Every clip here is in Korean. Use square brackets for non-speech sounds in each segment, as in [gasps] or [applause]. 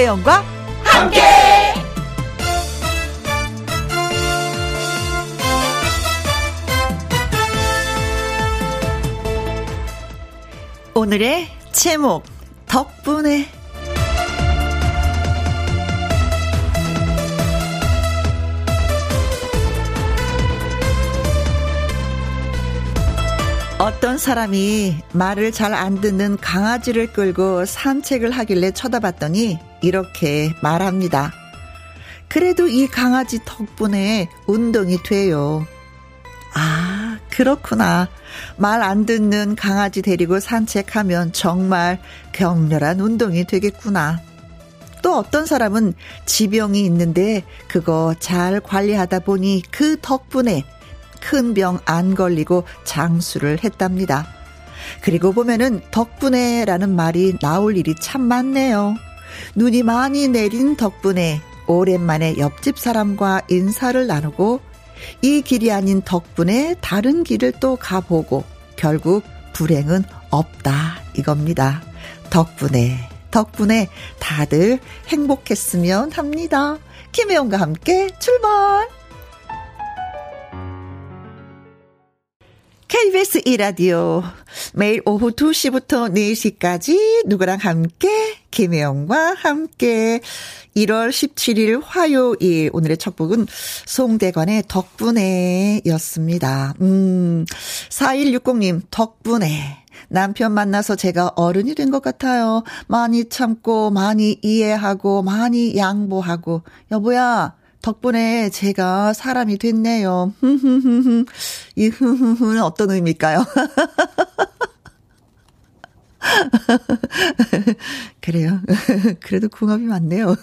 김혜영과 함께. 오늘의 제목 덕분에 어떤 사람이 말을 잘 안 듣는 강아지를 끌고 산책을 하길래 쳐다봤더니 이렇게 말합니다. 그래도 이 강아지 덕분에 운동이 돼요. 아, 그렇구나. 말 안 듣는 강아지 데리고 산책하면 정말 격렬한 운동이 되겠구나. 또 어떤 사람은 지병이 있는데 그거 잘 관리하다 보니 그 덕분에 큰 병 안 걸리고 장수를 했답니다. 그리고 보면은 덕분에 라는 말이 나올 일이 참 많네요. 눈이 많이 내린 덕분에 오랜만에 옆집 사람과 인사를 나누고 이 길이 아닌 덕분에 다른 길을 또 가보고 결국 불행은 없다 이겁니다. 덕분에 덕분에 다들 행복했으면 합니다. 김혜영과 함께 출발! KBS 2라디오. 매일 오후 2시부터 4시까지 누구랑 함께, 김혜영과 함께. 1월 17일 화요일. 오늘의 첫 곡은 송대관의 덕분에 였습니다. 음, 4160님, 덕분에. 남편 만나서 제가 어른이 된 것 같아요. 많이 참고, 많이 이해하고, 많이 양보하고. 여보야, 덕분에 제가 사람이 됐네요. [laughs] 이 흐흐흐는 어떤 의미일까요? [laughs] [laughs] 그래요. [laughs] 그래도 궁합이 많네요.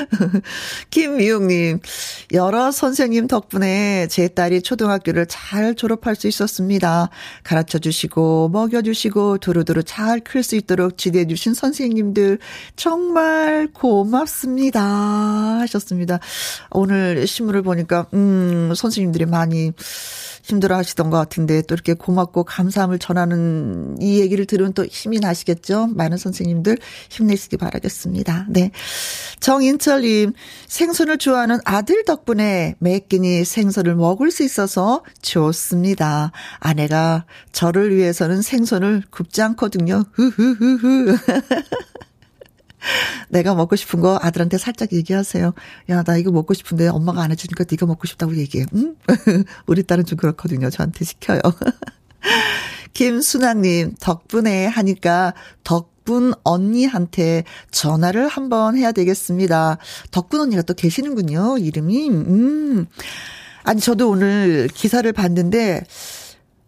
[laughs] 김미용님, 여러 선생님 덕분에 제 딸이 초등학교를 잘 졸업할 수 있었습니다. 가르쳐 주시고, 먹여 주시고, 두루두루 잘 클 수 있도록 지도해 주신 선생님들, 정말 고맙습니다. 하셨습니다. 오늘 신문을 보니까, 음, 선생님들이 많이 힘들어 하시던 것 같은데 또 이렇게 고맙고 감사함을 전하는 이 얘기를 들으면 또 힘이 나시겠죠? 많은 선생님들 힘내시기 바라겠습니다. 네. 정인철님, 생선을 좋아하는 아들 덕분에 매 끼니 생선을 먹을 수 있어서 좋습니다. 아내가 저를 위해서는 생선을 굽지 않거든요. 흐흐흐흐. [laughs] 내가 먹고 싶은 거 아들한테 살짝 얘기하세요. 야, 나 이거 먹고 싶은데 엄마가 안 해주니까 네가 먹고 싶다고 얘기해. 응? [laughs] 우리 딸은 좀 그렇거든요. 저한테 시켜요. [laughs] 김순아님, 덕분에 하니까 덕분 언니한테 전화를 한번 해야 되겠습니다. 덕분 언니가 또 계시는군요. 이름이. 음. 아니, 저도 오늘 기사를 봤는데,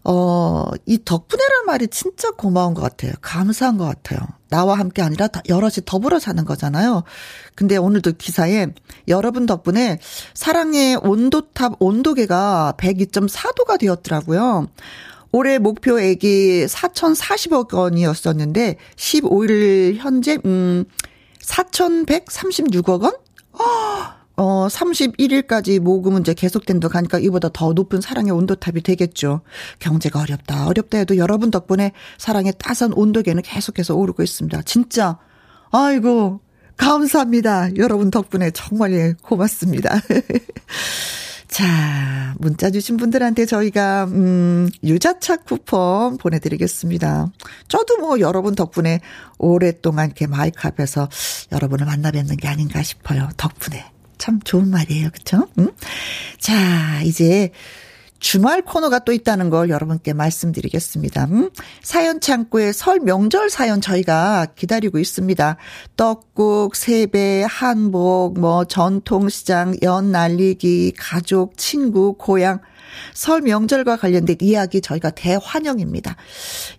어, 이 덕분에란 말이 진짜 고마운 것 같아요. 감사한 것 같아요. 나와 함께 아니라 여럿이 더불어 사는 거잖아요. 근데 오늘도 기사에 여러분 덕분에 사랑의 온도탑 온도계가 102.4도가 되었더라고요. 올해 목표액이 4,040억 원이었었는데 15일 현재 음 4,136억 원? 어, 어, 31일까지 모금은 이제 계속된다고 하니까 이보다 더 높은 사랑의 온도탑이 되겠죠. 경제가 어렵다. 어렵다 해도 여러분 덕분에 사랑의 따스한 온도계는 계속해서 오르고 있습니다. 진짜. 아이고, 감사합니다. 여러분 덕분에 정말 예, 고맙습니다. [laughs] 자, 문자 주신 분들한테 저희가, 음, 유자차 쿠폰 보내드리겠습니다. 저도 뭐 여러분 덕분에 오랫동안 이렇게 마이크 앞에서 여러분을 만나 뵙는 게 아닌가 싶어요. 덕분에. 참 좋은 말이에요. 그쵸? 응? 자, 이제 주말 코너가 또 있다는 걸 여러분께 말씀드리겠습니다. 음? 사연 창구에 설 명절 사연 저희가 기다리고 있습니다. 떡국, 세배, 한복, 뭐 전통시장, 연 날리기, 가족, 친구, 고향 설 명절과 관련된 이야기 저희가 대환영입니다.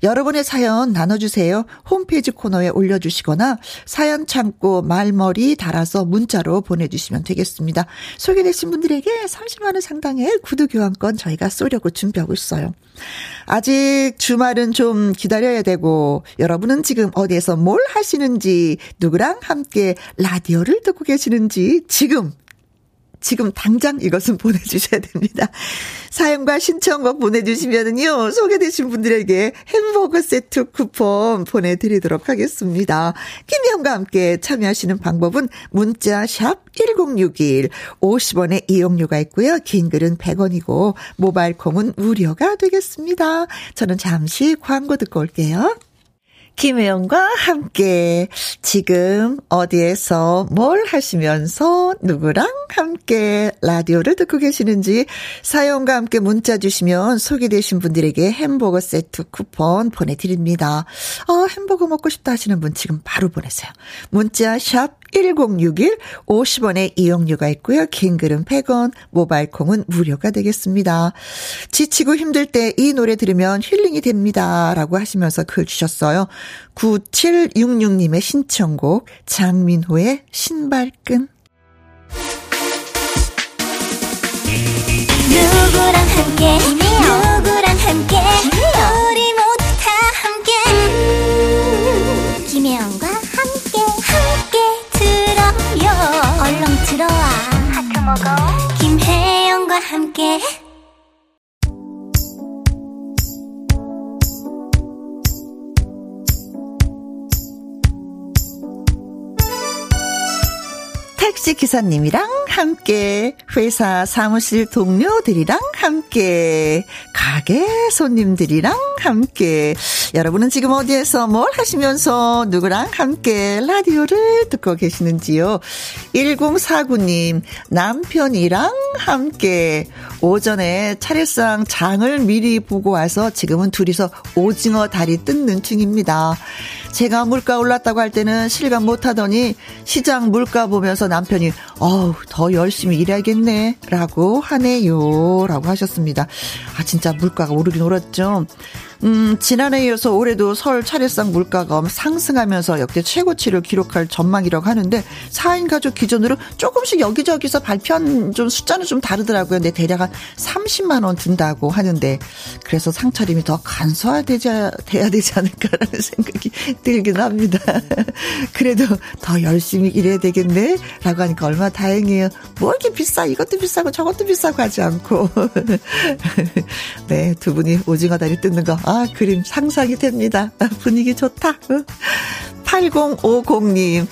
여러분의 사연 나눠주세요. 홈페이지 코너에 올려주시거나 사연 창고 말머리 달아서 문자로 보내주시면 되겠습니다. 소개되신 분들에게 30만원 상당의 구두 교환권 저희 가 쏘려고 준비하고 있어요. 아직 주말은 좀 기다려야 되고 여러분은 지금 어디에서 뭘 하시는지 누구랑 함께 라디오를 듣고 계시는지 지금 지금 당장 이것은 [laughs] 보내주셔야 됩니다. 사연과 신청곡 보내주시면은요, 소개되신 분들에게 햄버거 세트 쿠폰 보내드리도록 하겠습니다. 김혜영과 함께 참여하시는 방법은 문자 샵 1061, 50원의 이용료가 있고요. 긴 글은 100원이고, 모바일 콩은 무료가 되겠습니다. 저는 잠시 광고 듣고 올게요. 김혜영과 함께 지금 어디에서 뭘 하시면서 누구랑 함께 라디오를 듣고 계시는지 사연과 함께 문자 주시면 소개되신 분들에게 햄버거 세트 쿠폰 보내드립니다. 어, 햄버거 먹고 싶다 하시는 분 지금 바로 보내세요. 문자 샵 1061, 50원의 이용료가 있고요. 긴 글은 100원, 모바일 콩은 무료가 되겠습니다. 지치고 힘들 때 이 노래 들으면 힐링이 됩니다. 라고 하시면서 글 주셨어요. 9766님의 신청곡, 장민호의 신발끈. 누구랑 함께, 택시 기사님이랑 함께, 회사 사무실 동료들이랑 함께, 가게 손님들이랑 함께, 여러분은 지금 어디에서 뭘 하시면서 누구랑 함께 라디오를 듣고 계시는지요? 1049님, 남편이랑 함께, 오전에 차례상 장을 미리 보고 와서 지금은 둘이서 오징어 다리 뜯는 중입니다. 제가 물가 올랐다고 할 때는 실감 못 하더니 시장 물가 보면서 남편이 어우 더 열심히 일해야겠네 라고 하네요 라고 하셨습니다. 아 진짜 물가가 오르긴 오랐죠. 음, 지난해에 이어서 올해도 설 차례상 물가가 상승하면서 역대 최고치를 기록할 전망이라고 하는데 4인 가족 기준으로 조금씩 여기저기서 발표한 좀 숫자는 좀 다르더라고요. 근데 대략 한 30만 원 든다고 하는데 그래서 상차림이 더 간소화되지 돼야 되지 않을까라는 [laughs] 생각이 들긴 합니다. [laughs] 그래도 더 열심히 일해야 되겠네 라고 하니까 얼마나 다행이에요. 뭐 이렇게 비싸 이것도 비싸고 저것도 비싸고 하지 않고 [laughs] 네, 두 분이 오징어 다리 뜯는 거 아, 그림 상상이 됩니다. [laughs] 분위기 좋다. 8050님.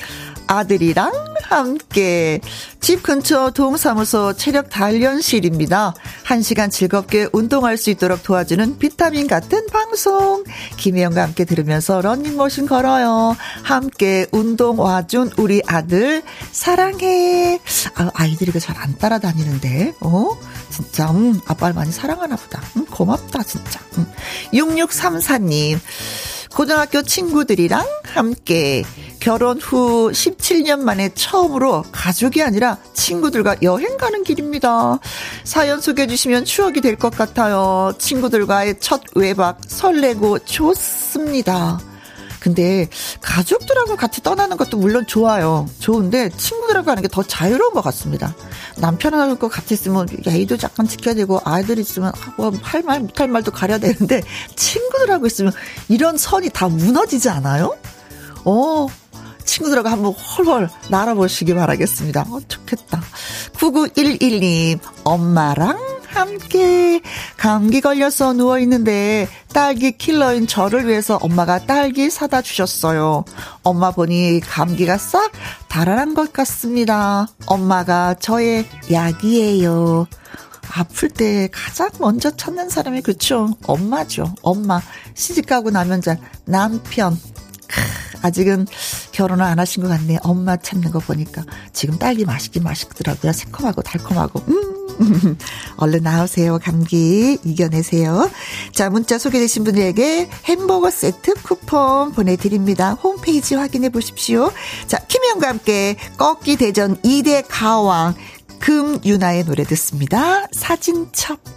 아들이랑 함께 집 근처 동사무소 체력 단련실입니다. 한 시간 즐겁게 운동할 수 있도록 도와주는 비타민 같은 방송. 김혜영과 함께 들으면서 런닝머신 걸어요. 함께 운동 와준 우리 아들 사랑해. 아, 아이들이 잘안 따라다니는데, 어? 진짜, 음, 아빠를 많이 사랑하나 보다. 음, 고맙다, 진짜. 음. 6634님. 고등학교 친구들이랑 함께 결혼 후 17년 만에 처음으로 가족이 아니라 친구들과 여행 가는 길입니다. 사연 소개해 주시면 추억이 될 것 같아요. 친구들과의 첫 외박 설레고 좋습니다. 근데 가족들하고 같이 떠나는 것도 물론 좋아요. 좋은데 친구들하고 하는 게 더 자유로운 것 같습니다. 남편하고 같이 있으면 예의도 약간 지켜야 되고 아이들 있으면 아, 뭐할 말 못할 말도 가려야 되는데 친구들하고 있으면 이런 선이 다 무너지지 않아요? 어, 친구들하고 한번 헐헐 날아보시기 바라겠습니다. 어, 좋겠다. 9911님, 엄마랑 함께 감기 걸려서 누워 있는데 딸기 킬러인 저를 위해서 엄마가 딸기 사다 주셨어요. 엄마 보니 감기가 싹 달아난 것 같습니다. 엄마가 저의 약이에요. 아플 때 가장 먼저 찾는 사람이 그쵸? 엄마죠. 엄마. 시집 가고 나면 잘 남편. 아직은 결혼을 안 하신 것 같네. 엄마 찾는 거 보니까. 지금 딸기 맛있긴 맛있더라고요. 새콤하고 달콤하고. 음. [laughs] 얼른 나오세요. 감기 이겨내세요. 자, 문자 소개되신 분들에게 햄버거 세트 쿠폰 보내드립니다. 홈페이지 확인해 보십시오. 자, 김혜영과 함께 꺾기 대전 2대 가왕 금유나의 노래 듣습니다. 사진첩.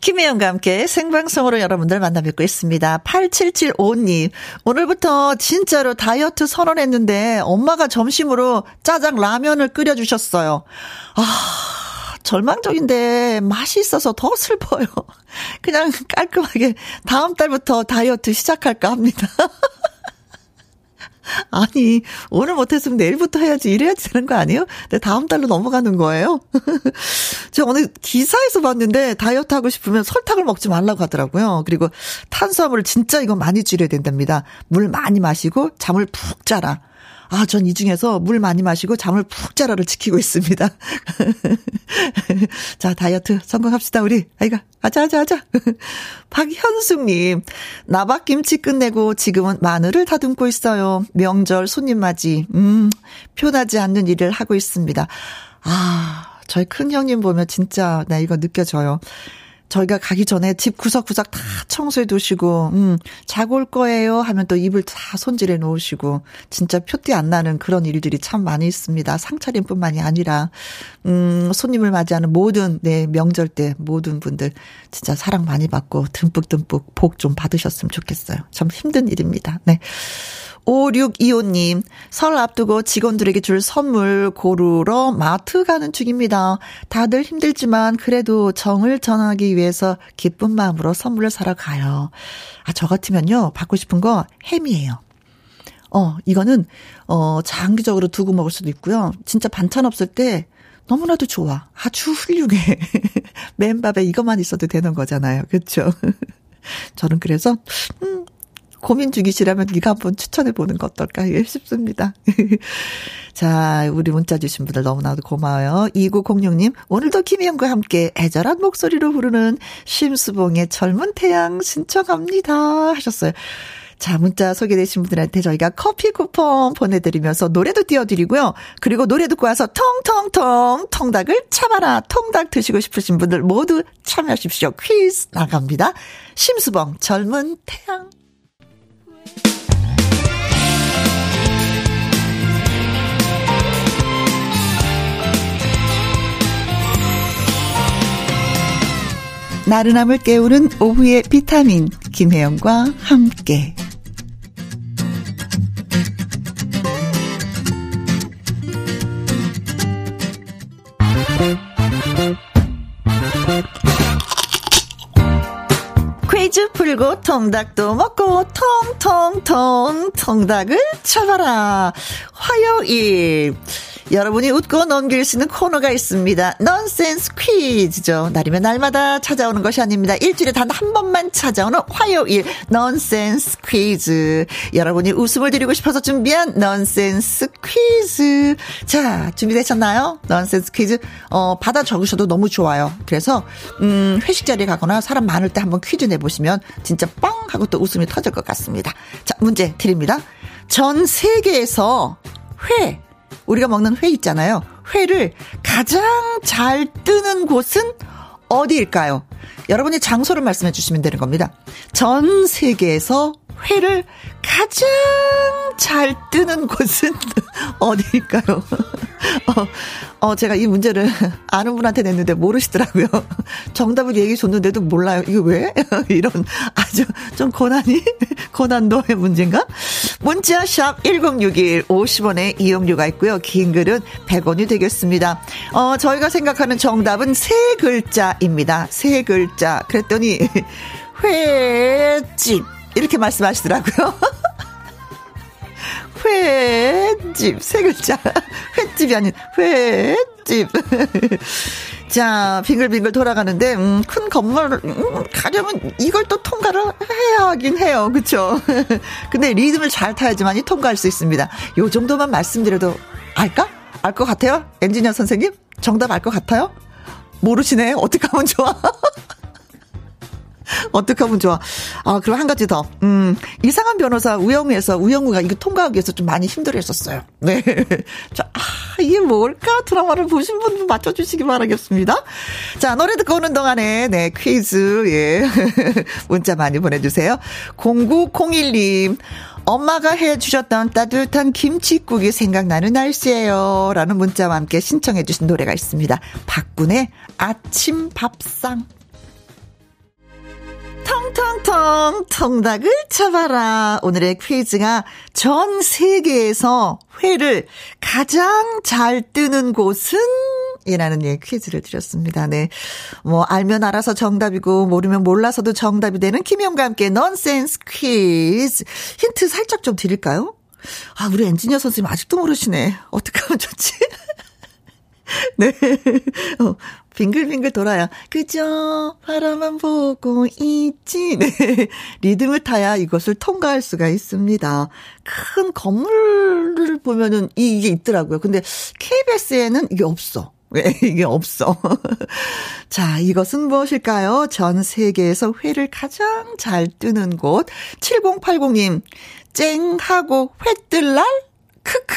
김혜영과 함께 생방송으로 여러분들 만나 뵙고 있습니다. 8775님, 오늘부터 진짜로 다이어트 선언했는데 엄마가 점심으로 짜장 라면을 끓여주셨어요. 아, 절망적인데 맛이 있어서 더 슬퍼요. [laughs] 그냥 깔끔하게 다음 달부터 다이어트 시작할까 합니다. [laughs] 아니, 오늘 못했으면 내일부터 해야지. 이래야지 되는 거 아니에요? 근데 다음 달로 넘어가는 거예요? [laughs] 저 오늘 기사에서 봤는데 다이어트 하고 싶으면 설탕을 먹지 말라고 하더라고요. 그리고 탄수화물을 진짜 이거 많이 줄여야 된답니다. 물 많이 마시고 잠을 푹 자라. 아, 전 이 중에서 물 많이 마시고 잠을 푹 자라를 지키고 있습니다. [laughs] 자, 다이어트 성공합시다, 우리. 아이가, 하자, 하자, 하자. [laughs] 박현숙님, 나박김치 끝내고 지금은 마늘을 다듬고 있어요. 명절 손님 맞이, 음, 표나지 않는 일을 하고 있습니다. 아, 저희 큰 형님 보면 진짜, 나 이거 느껴져요. 저희가 가기 전에 집 구석구석 다 청소해 두시고, 음, 자고 올 거예요 하면 또 입을 다 손질해 놓으시고, 진짜 표띠 안 나는 그런 일들이 참 많이 있습니다. 상차림 뿐만이 아니라, 음, 손님을 맞이하는 모든, 네, 명절 때 모든 분들 진짜 사랑 많이 받고 듬뿍듬뿍 복 좀 받으셨으면 좋겠어요. 참 힘든 일입니다. 네. 5625님, 설 앞두고 직원들에게 줄 선물 고르러 마트 가는 중입니다. 다들 힘들지만 그래도 정을 전하기 위해서 기쁜 마음으로 선물을 사러 가요. 아, 저 같으면요, 받고 싶은 거 햄이에요. 어, 이거는, 어, 장기적으로 두고 먹을 수도 있고요. 진짜 반찬 없을 때 너무나도 좋아. 아주 훌륭해. [laughs] 맨밥에 이것만 있어도 되는 거잖아요. 그렇죠? [laughs] 저는 그래서 음, 고민 중이시라면 이거 한번 추천해 보는 거 어떨까 싶습니다. [laughs] 자, 우리 문자 주신 분들 너무나도 고마워요. 2906님, 오늘도 김희영과 함께 애절한 목소리로 부르는 심수봉의 젊은 태양 신청합니다. 하셨어요. 자, 문자 소개되신 분들한테 저희가 커피 쿠폰 보내드리면서 노래도 띄워드리고요. 그리고 노래 듣고 와서 통통통 통닭을 참아라. 통닭 드시고 싶으신 분들 모두 참여하십시오. 퀴즈 나갑니다. 심수봉 젊은 태양. 나른함을 깨우는 오후의 비타민 김혜영과 함께. 퀴즈 풀고 통닭도 먹고 통통통 통닭을 쳐봐라. 화요일 여러분이 웃고 넘길 수 있는 코너가 있습니다. 넌센스 퀴즈죠. 날이면 날마다 찾아오는 것이 아닙니다. 일주일에 단 한 번만 찾아오는 화요일 넌센스 퀴즈. 여러분이 웃음을 드리고 싶어서 준비한 넌센스 퀴즈. 자, 준비되셨나요? 넌센스 퀴즈. 어, 받아 적으셔도 너무 좋아요. 그래서 음, 회식 자리에 가거나 사람 많을 때 한번 퀴즈 내 보시면 진짜 뻥 하고 또 웃음이 터질 것 같습니다. 자, 문제 드립니다. 전 세계에서 회 우리가 먹는 회 있잖아요. 회를 가장 잘 뜨는 곳은 어디일까요? 여러분이 장소를 말씀해 주시면 되는 겁니다. 전 세계에서 회를 가장 잘 뜨는 곳은 [laughs] 어디일까요? [laughs] 어, 어, 제가 이 문제를 아는 분한테 냈는데 모르시더라고요. [laughs] 정답을 얘기해 줬는데도 몰라요. 이거 왜? 이런 아주 좀 고난이, 고난도의 문제인가? 문자 샵 1061 50원의 이용료가 있고요. 긴 글은 100원이 되겠습니다. 어, 저희가 생각하는 정답은 세 글자입니다. 세 글자. 그랬더니, 회집. 이렇게 말씀하시더라고요. [laughs] 횟집 세 글자 횟집이 아닌 횟집 [laughs] 자 빙글빙글 돌아가는데 음, 큰 건물 음, 가려면 이걸 또 통과를 해야 하긴 해요 그쵸 [laughs] 근데 리듬을 잘 타야지만이 통과할 수 있습니다 요 정도만 말씀드려도 알까? 알 것 같아요? 엔지니어 선생님? 정답 알 것 같아요? 모르시네 어떻게 하면 좋아 [laughs] 어떻게 하면 좋아? 아, 그럼 한 가지 더. 음, 이상한 변호사 우영우에서 우영우가 이거 통과하기 위해서 좀 많이 힘들어 했었어요. 네. [laughs] 자, 아, 이게 뭘까? 드라마를 보신 분 맞춰주시기 바라겠습니다. 자, 노래 듣고 오는 동안에, 네, 퀴즈, 예. [laughs] 문자 많이 보내주세요. 0901님. 엄마가 해주셨던 따뜻한 김치국이 생각나는 날씨예요. 라는 문자와 함께 신청해주신 노래가 있습니다. 박군의 아침 밥상. 텅텅텅 통닭을 쳐봐라. 오늘의 퀴즈가 전 세계에서 회를 가장 잘 뜨는 곳은 이라는 예, 퀴즈를 드렸습니다. 네. 뭐, 알면 알아서 정답이고, 모르면 몰라서도 정답이 되는 김영과 함께 넌센스 퀴즈. 힌트 살짝 좀 드릴까요? 아, 우리 엔지니어 선생님 아직도 모르시네. 어떡하면 좋지? [laughs] 네. 어, 빙글빙글 돌아야. 그저 바라만 보고 있지. [laughs] 네. 리듬을 타야 이것을 통과할 수가 있습니다. 큰 건물을 보면은 이게 있더라고요. 근데 KBS에는 이게 없어. 왜 [laughs] 이게 없어? [laughs] 자, 이것은 무엇일까요? 전 세계에서 회를 가장 잘 뜨는 곳. 7080님, 쨍 하고 회 뜰 날? 크크?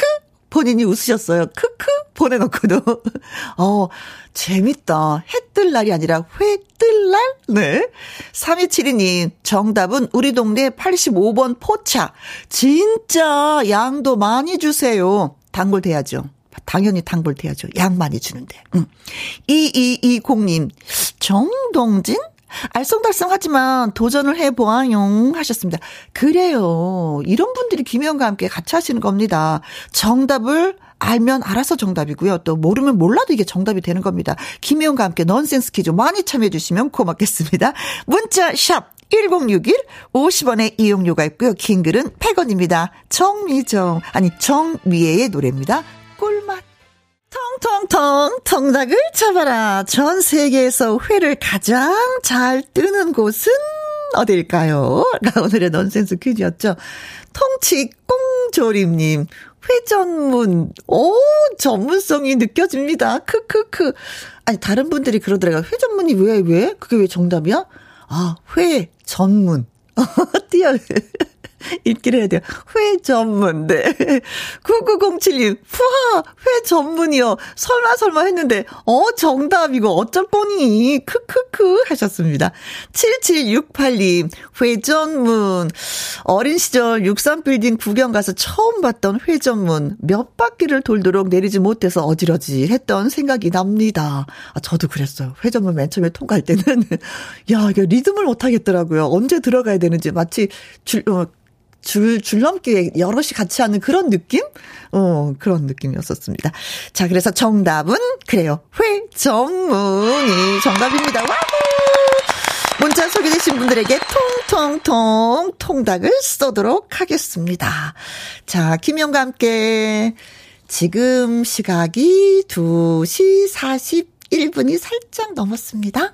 본인이 웃으셨어요. 크크? 보내놓고도. [laughs] 어, 재밌다. 해 뜰 날이 아니라 회 뜰 날? 네. 3272님, 정답은 우리 동네 85번 포차. 진짜 양도 많이 주세요. 단골 돼야죠. 당연히 단골 돼야죠. 양 많이 주는데. 응. 2220님, 정동진? 알쏭달쏭하지만 도전을 해보아용 하셨습니다. 그래요. 이런 분들이 김혜영과 함께 같이 하시는 겁니다. 정답을 알면 알아서 정답이고요. 또 모르면 몰라도 이게 정답이 되는 겁니다. 김혜영과 함께 넌센스 퀴즈 많이 참여해 주시면 고맙겠습니다. 문자 샵 1061, 50원의 이용료가 있고요. 긴 글은 100원입니다. 정미정, 아니, 정미애의 노래입니다. 꿀맛. 통통통 통닭을 잡아라. 전 세계에서 회를 가장 잘 뜨는 곳은 어딜까요? 가 [laughs] 오늘의 넌센스 퀴즈였죠. 통치 꽁조림님, 회 전문, 오, 전문성이 느껴집니다. 크크크. 아니, 다른 분들이 그러더라고요. 회 전문이 왜, 왜? 그게 왜 정답이야? 아, 회 전문. [laughs] 띄어. [laughs] 읽기를 해야 돼요. 회 전문, 네. [laughs] 9907님, 푸하, 회 전문이요. 설마 설마 했는데, 어, 정답, 이거 어쩔 뻔히, 크크크 하셨습니다. 7768님, 회 전문. 어린 시절 63빌딩 구경 가서 처음 봤던 회 전문. 몇 바퀴를 돌도록 내리지 못해서 어지러지 했던 생각이 납니다. 아, 저도 그랬어요. 회 전문 맨 처음에 통과할 때는, [laughs] 야, 이거 리듬을 못 하겠더라고요. 언제 들어가야 되는지 마치 줄, 어, 줄, 줄넘기 여럿이 같이 하는 그런 느낌? 어, 그런 느낌이었었습니다. 자, 그래서 정답은, 그래요. 회 전문이 정답입니다. 와우! 문자 소개되신 분들에게 통통통 통닭을 쏘도록 하겠습니다. 자, 김영과 함께 지금 시각이 2시 41분이 살짝 넘었습니다.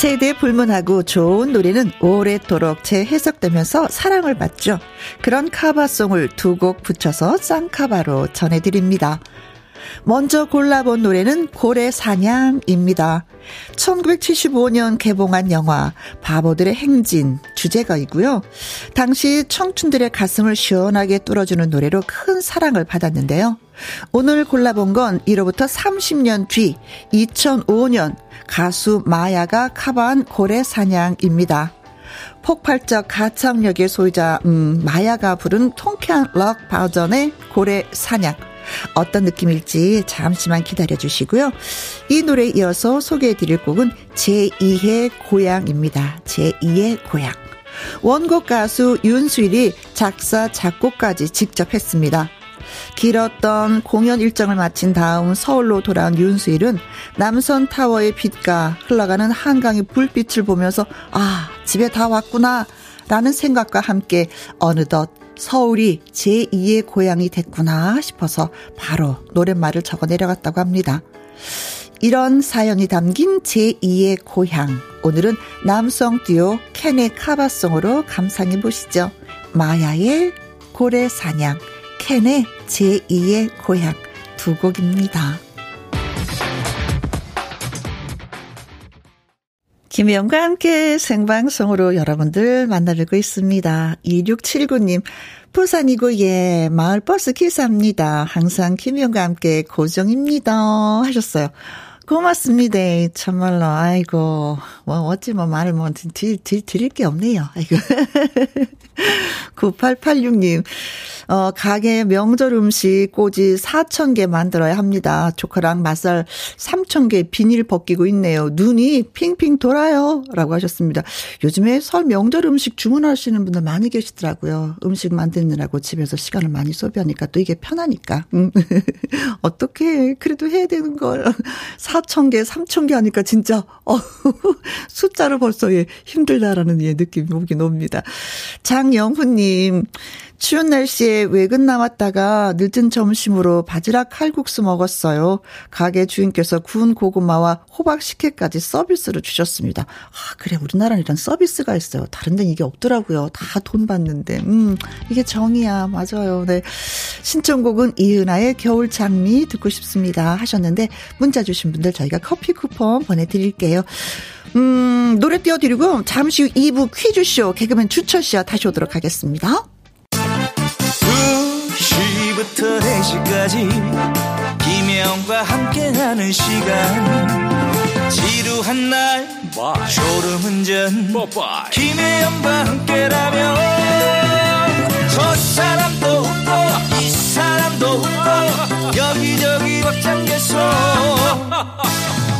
세대 불문하고 좋은 노래는 오래도록 재해석되면서 사랑을 받죠. 그런 카바송을 두 곡 붙여서 쌍카바로 전해드립니다. 먼저 골라본 노래는 고래 사냥입니다. 1975년 개봉한 영화 바보들의 행진 주제가이고요. 당시 청춘들의 가슴을 시원하게 뚫어주는 노래로 큰 사랑을 받았는데요. 오늘 골라본 건 이로부터 30년 뒤 2005년 가수 마야가 카바한 고래 사냥입니다. 폭발적 가창력의 소유자 음, 마야가 부른 통쾌한 럭 버전의 고래 사냥 어떤 느낌일지 잠시만 기다려 주시고요. 이 노래에 이어서 소개해 드릴 곡은 제2의 고향입니다. 제2의 고향. 원곡 가수 윤수일이 작사, 작곡까지 직접 했습니다. 길었던 공연 일정을 마친 다음 서울로 돌아온 윤수일은 남선 타워의 빛과 흘러가는 한강의 불빛을 보면서 아, 집에 다 왔구나. 라는 생각과 함께 어느덧 서울이 제2의 고향이 됐구나 싶어서 바로 노랫말을 적어 내려갔다고 합니다. 이런 사연이 담긴 제2의 고향. 오늘은 남성 듀오 캔의 카바송으로 감상해 보시죠. 마야의 고래 사냥, 캔의 제2의 고향 두 곡입니다. 김혜영과 함께 생방송으로 여러분들 만나뵙고 있습니다. 2679님, 부산이고, 예, 마을버스 기사입니다. 항상 김혜영과 함께 고정입니다. 하셨어요. 고맙습니다. 참말로, 아이고, 뭐, 어찌 뭐 말을 뭐, 드, 드, 드릴 게 없네요. 아이고. [laughs] 9886님, 어, 가게 명절 음식 꼬지 4,000개 만들어야 합니다. 조카랑 맛살 3,000개 비닐 벗기고 있네요. 눈이 핑핑 돌아요. 라고 하셨습니다. 요즘에 설 명절 음식 주문하시는 분들 많이 계시더라고요. 음식 만드느라고 집에서 시간을 많이 소비하니까 또 이게 편하니까. 음. [laughs] 어떻게 그래도 해야 되는 걸. 4,000개, 3,000개 하니까 진짜, 어, [laughs] 숫자로 벌써 예, 힘들다라는 예, 느낌이 오긴 옵니다. 장 영훈님, 추운 날씨에 외근 나왔다가 늦은 점심으로 바지락 칼국수 먹었어요. 가게 주인께서 구운 고구마와 호박 식혜까지 서비스로 주셨습니다. 아, 그래. 우리나라는 이런 서비스가 있어요. 다른 데는 이게 없더라고요. 다 돈 받는데. 음, 이게 정이야. 맞아요. 네. 신청곡은 이은아의 겨울 장미 듣고 싶습니다. 하셨는데 문자 주신 분들 저희가 커피 쿠폰 보내드릴게요. 음, 노래 띄워드리고 잠시 후 2부 퀴즈쇼 개그맨 추천쇼 다시 오도록 하겠습니다. 2시부터 4시까지 김혜영과 함께하는 시간. 지루한 날 졸음운전. 김혜영과 함께라면 저 사람도 웃고 이 사람도 웃고 여기저기 벅장개소 [laughs]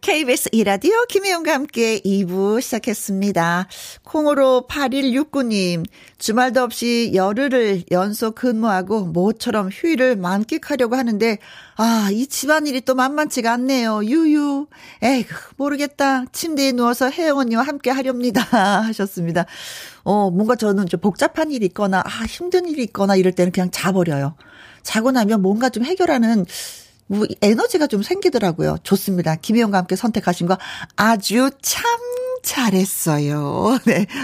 KBS 이라디오 김혜영과 함께 2부 시작했습니다. 콩으로 8169님, 주말도 없이 열흘을 연속 근무하고 모처럼 휴일을 만끽하려고 하는데, 아, 이 집안일이 또 만만치가 않네요. 유유. 에이, 모르겠다. 침대에 누워서 혜영 언니와 함께 하렵니다. [laughs] 하셨습니다. 어, 뭔가 저는 좀 복잡한 일이 있거나, 아, 힘든 일이 있거나 이럴 때는 그냥 자버려요. 자고 나면 뭔가 좀 해결하는 뭐 에너지가 좀 생기더라고요. 좋습니다. 김혜영과 함께 선택하신 거 아주 참 잘했어요. [laughs] 네. [laughs]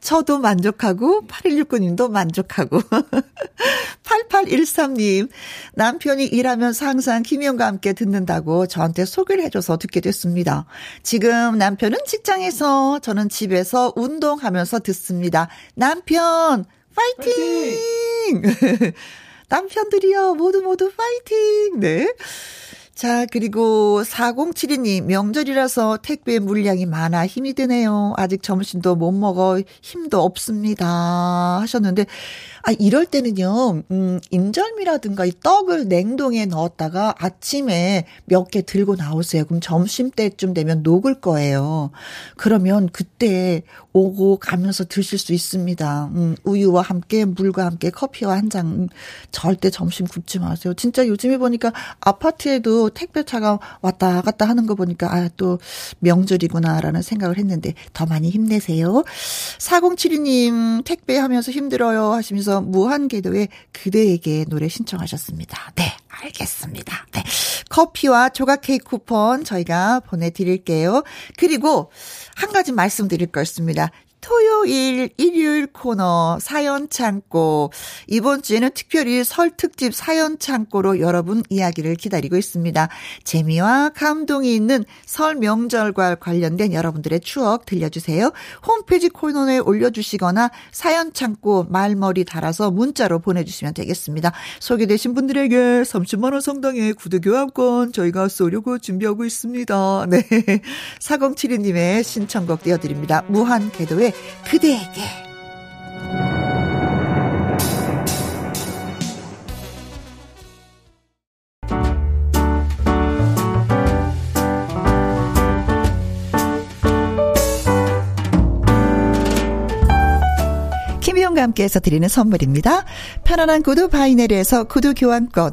저도 만족하고 8169님도 만족하고 [laughs] 8813님 남편이 일하면서 항상 김희영과 함께 듣는다고 저한테 소개를 해줘서 듣게 됐습니다. 지금 남편은 직장에서 저는 집에서 운동하면서 듣습니다. 남편 파이팅! 파이팅! 남편들이요. 모두 모두 파이팅! 네. 자, 그리고 4072님, 명절이라서 택배 물량이 많아 힘이 드네요. 아직 점심도 못 먹어 힘도 없습니다. 하셨는데, 아, 이럴 때는요, 음, 인절미라든가 이 떡을 냉동에 넣었다가 아침에 몇 개 들고 나오세요. 그럼 점심 때쯤 되면 녹을 거예요. 그러면 그때 오고 가면서 드실 수 있습니다. 음, 우유와 함께 물과 함께 커피와 한잔 절대 점심 굶지 마세요. 진짜 요즘에 보니까 아파트에도 택배차가 왔다 갔다 하는 거 보니까 아, 또 명절이구나라는 생각을 했는데 더 많이 힘내세요. 4072님 택배 하면서 힘들어요 하시면서 님께서 무한궤도의 그대에게 노래 신청하셨습니다. 네, 알겠습니다. 네. 커피와 조각 케이크 쿠폰 저희가 보내드릴게요. 그리고 한 가지 말씀드릴 거 있습니다. 토요일, 일요일 코너 사연 창고. 이번 주에는 특별히 설 특집 사연 창고로 여러분 이야기를 기다리고 있습니다. 재미와 감동이 있는 설 명절과 관련된 여러분들의 추억 들려주세요. 홈페이지 코너에 올려주시거나 사연 창고 말머리 달아서 문자로 보내주시면 되겠습니다. 소개되신 분들에게 30만 원 상당의 구두 교환권 저희가 쏘려고 준비하고 있습니다. 네. 4072님의 신청곡 띄워드립니다. 무한 궤도의 그대에게 김희영과 함께해서 드리는 선물입니다. 편안한 구두 바이네르에서 구두 교환권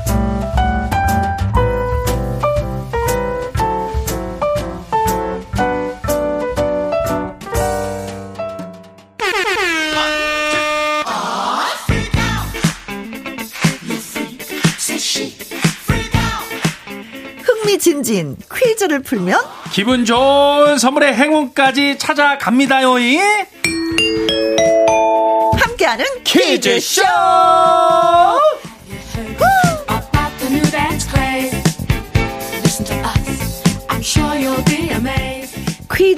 흥미진진 퀴즈를 풀면 기분 좋은 선물의 행운까지 찾아갑니다요. 함께하는 퀴즈쇼!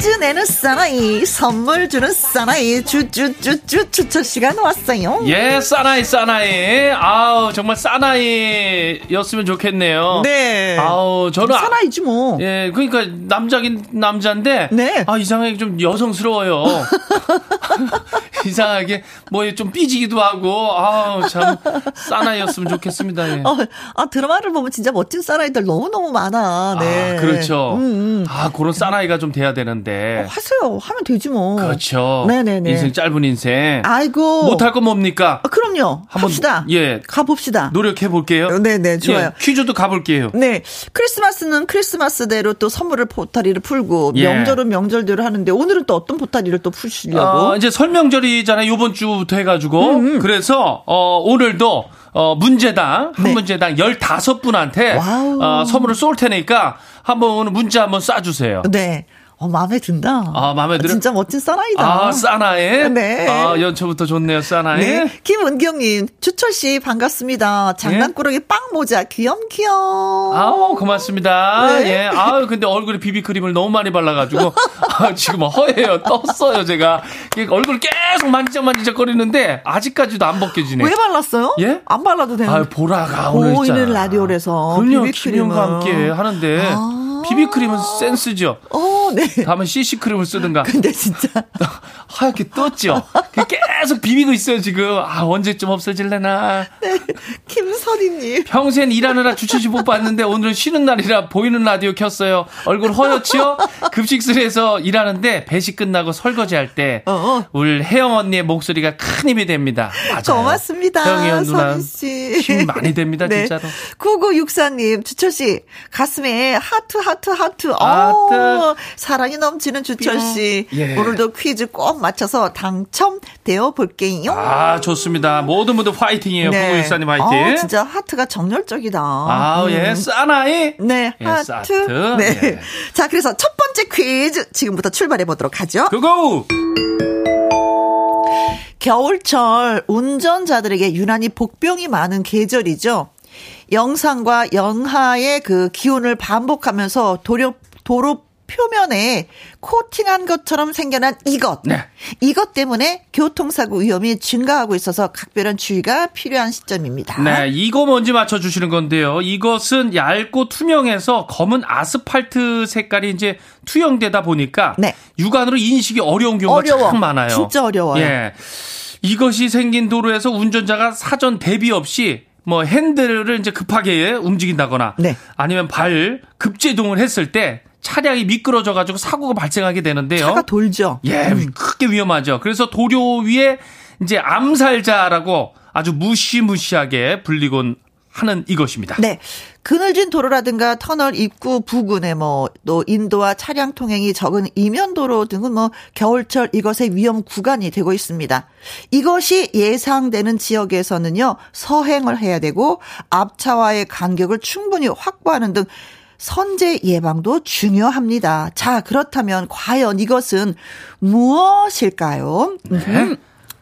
퀴즈 내는 사나이 선물 주는 사나이 주주주주 추천 시간 왔어요. 예, 사나이, 사나이. 아우, 정말 사나이였으면 좋겠네요. 네. 아우, 저는. 아- 사나이지 뭐. 예, 그러니까 남자긴 남자인데. 네. 아, 이상하게 좀 여성스러워요. [laughs] 이상하게 뭐 좀 삐지기도 하고. 아우, 참. 사나이였으면 좋겠습니다. 예. 어, 아 드라마를 보면 진짜 멋진 사나이들 너무 너무 많아. 네. 아, 그렇죠. 음, 음. 아, 그런 사나이가 좀 돼야 되는데. 하세요. 하면 되지 뭐. 그렇죠. 네네네. 인생 짧은 인생. 아이고. 못할 건 뭡니까? 아, 그럼요. 한번, 합시다. 예. 가봅시다. 노력해 볼게요. 네네, 좋아요. 예, 퀴즈도 가볼게요. 네. 크리스마스는 크리스마스대로 또 선물을 포타리를 풀고 예. 명절은 명절대로 하는데 오늘은 또 어떤 포타리를 또 푸시려고? 어, 이제 설명절이잖아요. 요번 주부터 해가지고. 음, 그래서, 어, 오늘도, 어, 문제당, 한 네. 문제당 15분한테, 와우. 어, 선물을 쏠 테니까, 한번 문자 한번 쏴주세요. 네. 어, 마음에 든다. 아, 마음에 들어? 진짜 멋진 사나이다. 아, 사나에? 네. 아, 연초부터 좋네요, 사나에. 네. 김은경님, 주철씨 반갑습니다. 장난꾸러기 빵 모자, 귀염귀염. 아우, 고맙습니다. 네. 예. 아우, 근데 얼굴에 비비크림을 너무 많이 발라가지고, [laughs] 아, 지금 허예요. 떴어요, 제가. 얼굴 계속 만지작만지작 거리는데, 아직까지도 안 벗겨지네. 왜 발랐어요? 예? 안 발라도 되는. 아, 보라가 오늘 보이는. 라디오에서 그럼요, 비비크림은. 김영과 함께 하는데, 아. 비비크림은 센스죠. 어, 네. 다음은 CC크림을 쓰든가. 근데 진짜. [laughs] 하얗게 떴죠. 계속 비비고 있어요, 지금. 아, 언제쯤 없어질래나. 네. 김선희님. 평생 일하느라 주차시 못 봤는데 오늘은 쉬는 날이라 보이는 라디오 켰어요. 얼굴 허옇지요? 급식실에서 일하는데 배식 끝나고 설거지 할 때 어. 우리 혜영 언니의 목소리가 큰 힘이 됩니다. 맞아요. 고맙습니다. 혜영이 누나. 힘 많이 됩니다, [laughs] 네. 진짜로. 9964님, 주철씨, 가슴에 하트, 하트, 하트. 어, 하트. 사랑이 넘치는 주철 씨. 예. 오늘도 퀴즈 꼭 맞춰서 당첨되어 볼게요. 아, 좋습니다. 모두 모두 화이팅이에요. 네. 구구일사님 화이팅. 어, 진짜 하트가 정열적이다. 아, 음. 예, 싸나이. 네, 예, 하트. 사트. 네. 예. 자, 그래서 첫 번째 퀴즈 지금부터 출발해 보도록 하죠. 고고! 겨울철 운전자들에게 유난히 복병이 많은 계절이죠. 영상과 영하의 그 기온을 반복하면서 도로, 도로 표면에 코팅한 것처럼 생겨난 이것. 네. 이것 때문에 교통사고 위험이 증가하고 있어서 각별한 주의가 필요한 시점입니다. 네, 이거 뭔지 맞춰주시는 건데요. 이것은 얇고 투명해서 검은 아스팔트 색깔이 이제 투영되다 보니까 네. 육안으로 인식이 어려운 경우가 어려워. 참 많아요. 진짜 어려워요. 예. 이것이 생긴 도로에서 운전자가 사전 대비 없이 뭐 핸들을 이제 급하게 움직인다거나 네. 아니면 발 급제동을 했을 때 차량이 미끄러져 가지고 사고가 발생하게 되는데요. 차가 돌죠. 예, 크게 위험하죠. 그래서 도료 위에 이제 암살자라고 아주 무시무시하게 불리곤 하는 이것입니다. 네. 그늘진 도로라든가 터널 입구 부근에 뭐 또 인도와 차량 통행이 적은 이면도로 등은 뭐 겨울철 이것의 위험 구간이 되고 있습니다. 이것이 예상되는 지역에서는요. 서행을 해야 되고 앞차와의 간격을 충분히 확보하는 등 선제 예방도 중요합니다. 자, 그렇다면 과연 이것은 무엇일까요? 네.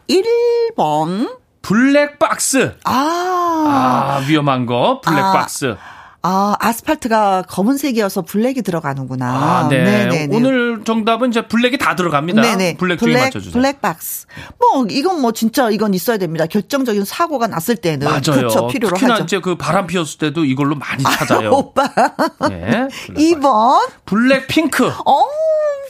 1번. 블랙박스. 아. 아, 위험한 거. 블랙박스. 아. 아, 아스팔트가 검은색이어서 블랙이 들어가는구나. 아, 네. 네네네. 오늘 정답은 이제 블랙이 다 들어갑니다. 네네. 블랙 블랙, 맞춰주세요. 블랙박스. 뭐, 이건 뭐 진짜 이건 있어야 됩니다. 결정적인 사고가 났을 때는. 맞아요. 그렇죠. 필요로 특히나 하죠. 이제 그 바람 피웠을 때도 이걸로 많이 찾아요. 아, 오빠. 네. 2번. [laughs] 블랙핑크. 어,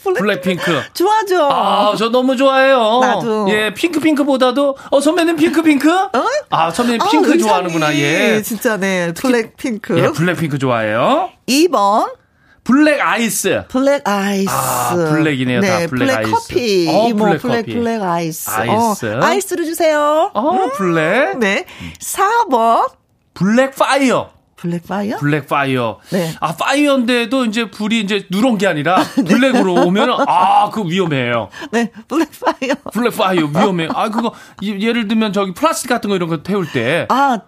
블랙핑크. 좋아죠. 아, 저 너무 좋아해요. 나도. 예, 핑크핑크보다도, 어, 선배님 핑크핑크? 어? 아, 선배님 아, 핑크 아, 좋아하는구나, 예. 진짜, 네. 블랙핑크. 예, 블랙핑크 좋아해요. 2번. 블랙 아이스. 블랙 아이스. 아, 블랙이네요. 네, 다 블랙, 블랙 아이스. 커피. 어, 블랙, 블랙 커피. 블랙 아이스. 아이스. 어, 아이스를 주세요. 어, 블랙. 네. 4번. black fire. black fire? black fire. 네. 아, fire인데도 이제 불이 이제 누런 게 아니라 블랙으로 네. 오면 [laughs] 아, 그거 위험해요. 네, black fire. black fire 위험해. 아, 그거 예를 들면 저기 플라스틱 같은 거 이런 거 태울 때 아,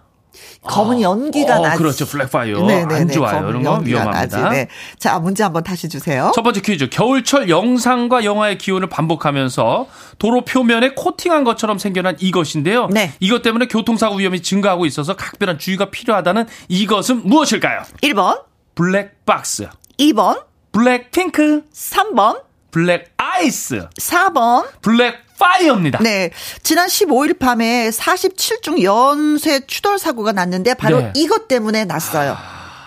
검은 연기가 어, 나지. 그렇죠. black fire. 네네네. 안 좋아요. 이런 거 위험합니다. 나지. 네. 자, 문제 한번 다시 주세요. 첫 번째 퀴즈. 겨울철 영상과 영하의 기온을 반복하면서 도로 표면에 코팅한 것처럼 생겨난 이것인데요. 네. 이것 때문에 교통사고 위험이 증가하고 있어서 각별한 주의가 필요하다는 이것은 무엇일까요? 1번. 블랙박스. 2번. 블랙핑크. 3번. 블랙 아이스. 4번. black fire입니다. 네. 지난 15일 밤에 47중 연쇄 추돌 사고가 났는데 바로 네. 이것 때문에 났어요.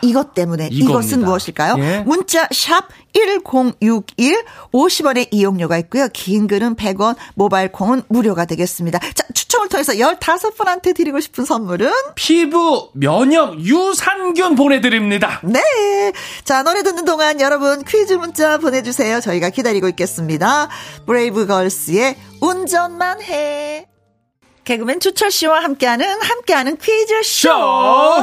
이것 때문에 이겁니다. 이것은 무엇일까요? 예. 문자 샵 1061, 50원의 이용료가 있고요. 긴 글은 100원, 모바일 콩은 무료가 되겠습니다. 자, 추첨을 통해서 15분한테 드리고 싶은 선물은? 피부 면역 유산균 보내 드립니다. 네. 자, 노래 듣는 동안 여러분 퀴즈 문자 보내 주세요. 저희가 기다리고 있겠습니다. 브레이브 걸스의 운전만 해. 개그맨 주철 씨와 함께하는 함께하는 퀴즈 쇼.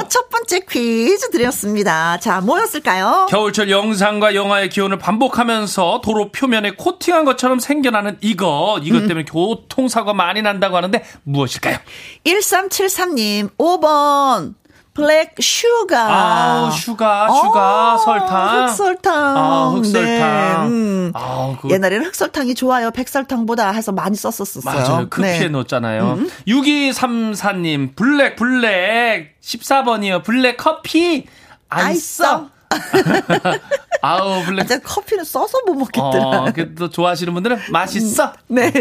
첫 번째 퀴즈 드렸습니다. 자, 뭐였을까요? 겨울철 영상과 영화의 기온을 반복하면서 도로 표면에 코팅한 것처럼 생겨나는 이것. 이것 음. 때문에 교통사고가 많이 난다고 하는데 무엇일까요? 1373님 5번 black sugar. 아, sugar, sugar, 어, 설탕. 흑설탕. 아, 흑설탕. 네. 음. 아, 그... 옛날에는 흑설탕이 좋아요. 백설탕보다 해서 많이 썼었어요. 맞아요. 커피에 네. 넣었잖아요. 음. 6234님, 블랙, 블랙. 14번이요. 블랙 커피. 안 써. [laughs] 아우 블랙. 아, 커피는 써서 못 먹겠더라. 어, 그래도 좋아하시는 분들은 맛있어. 네.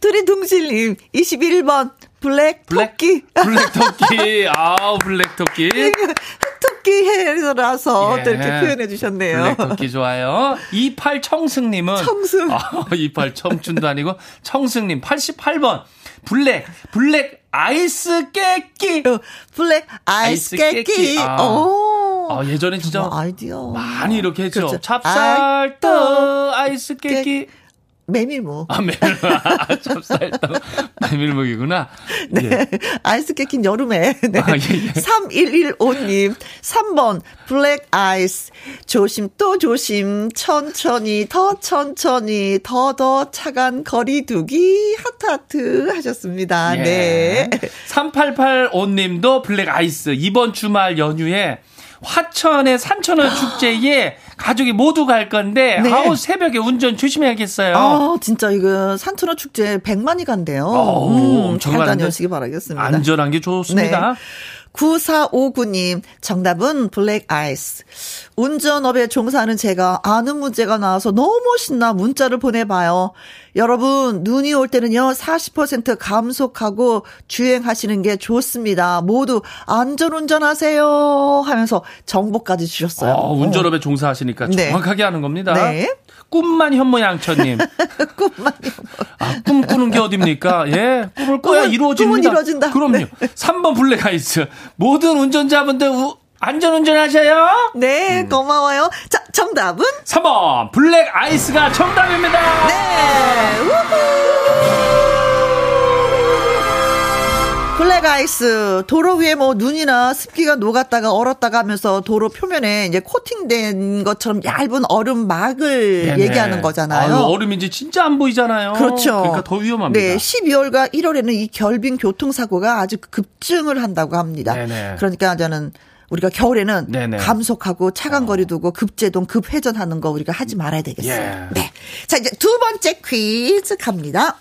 두리둥실님 21번 블랙, 블랙 토끼. 블랙 토끼. 아우 블랙 토끼. [laughs] 토끼 해라서 예. 또 이렇게 표현해 주셨네요. 블랙 토끼 좋아요. 28 청승님은 청승. 아, 28 청춘도 아니고 청승님 88번. 블랙 블랙 아이스 깨끼. 어, 블랙 아이스, 아이스 깨끼. 깨끼. 아. 오. 아, 예전에 진짜 아이디어. 많이 이렇게 했죠. 그렇죠. 찹쌀떡 아이스 깨끼. 메밀묵. 아, 메밀묵. 아, 찹쌀떡. [laughs] 메밀묵이구나. 네. 예. 아이스 깨낀 여름에. 네. 아, 예, 예. 3115님. 3번, 블랙 아이스. 조심 또 조심. 천천히, 더 천천히, 더더 차간 거리 두기. 하트하트 하셨습니다. 예. 네. 3885님도 블랙 아이스. 이번 주말 연휴에 화천의 산천어 [gasps] 축제에 가족이 모두 갈 건데 네. 아우 새벽에 운전 조심해야겠어요. 아 진짜 이거 산천어 축제 100만이 간대요. 오, 음, 잘 다녀오시기 바라겠습니다. 안전한 게 좋습니다. 네. 9459님, 정답은 블랙 아이스. 운전업에 종사하는 제가 아는 문제가 나와서 너무 신나 문자를 보내봐요. 여러분, 눈이 올 때는요, 40% 감속하고 주행하시는 게 좋습니다. 모두 안전 운전 하세요. 하면서 정보까지 주셨어요. 어, 운전업에 종사하시니까 네. 정확하게 하는 겁니다. 네. 꿈만 현모양처님. [laughs] 꿈만 아, 꿈 꾸는 게 어딥니까? 예. 꿈을 꿔야 꿈은, 이루어집니다. 꿈은 이루어진다. 그럼요. 네. [laughs] 3번 블랙아이스. 모든 운전자분들 우, 안전운전 하셔요. 네, 음. 고마워요. 자, 정답은? 3번 블랙아이스가 정답입니다. 네. 우후. 블랙 아이스 도로 위에 뭐 눈이나 습기가 녹았다가 얼었다가 하면서 도로 표면에 이제 코팅된 것처럼 얇은 얼음 막을 네네. 얘기하는 거잖아요. 아유, 얼음인지 진짜 안 보이잖아요. 그렇죠. 그러니까 더 위험합니다. 네, 12월과 1월에는 이 결빙 교통사고가 아주 급증을 한다고 합니다. 네네. 그러니까 저는 우리가 겨울에는 네네. 감속하고 차간 거리 두고 급제동 급회전하는 거 우리가 하지 말아야 되겠어요. 예. 네. 자 이제 두 번째 퀴즈 갑니다.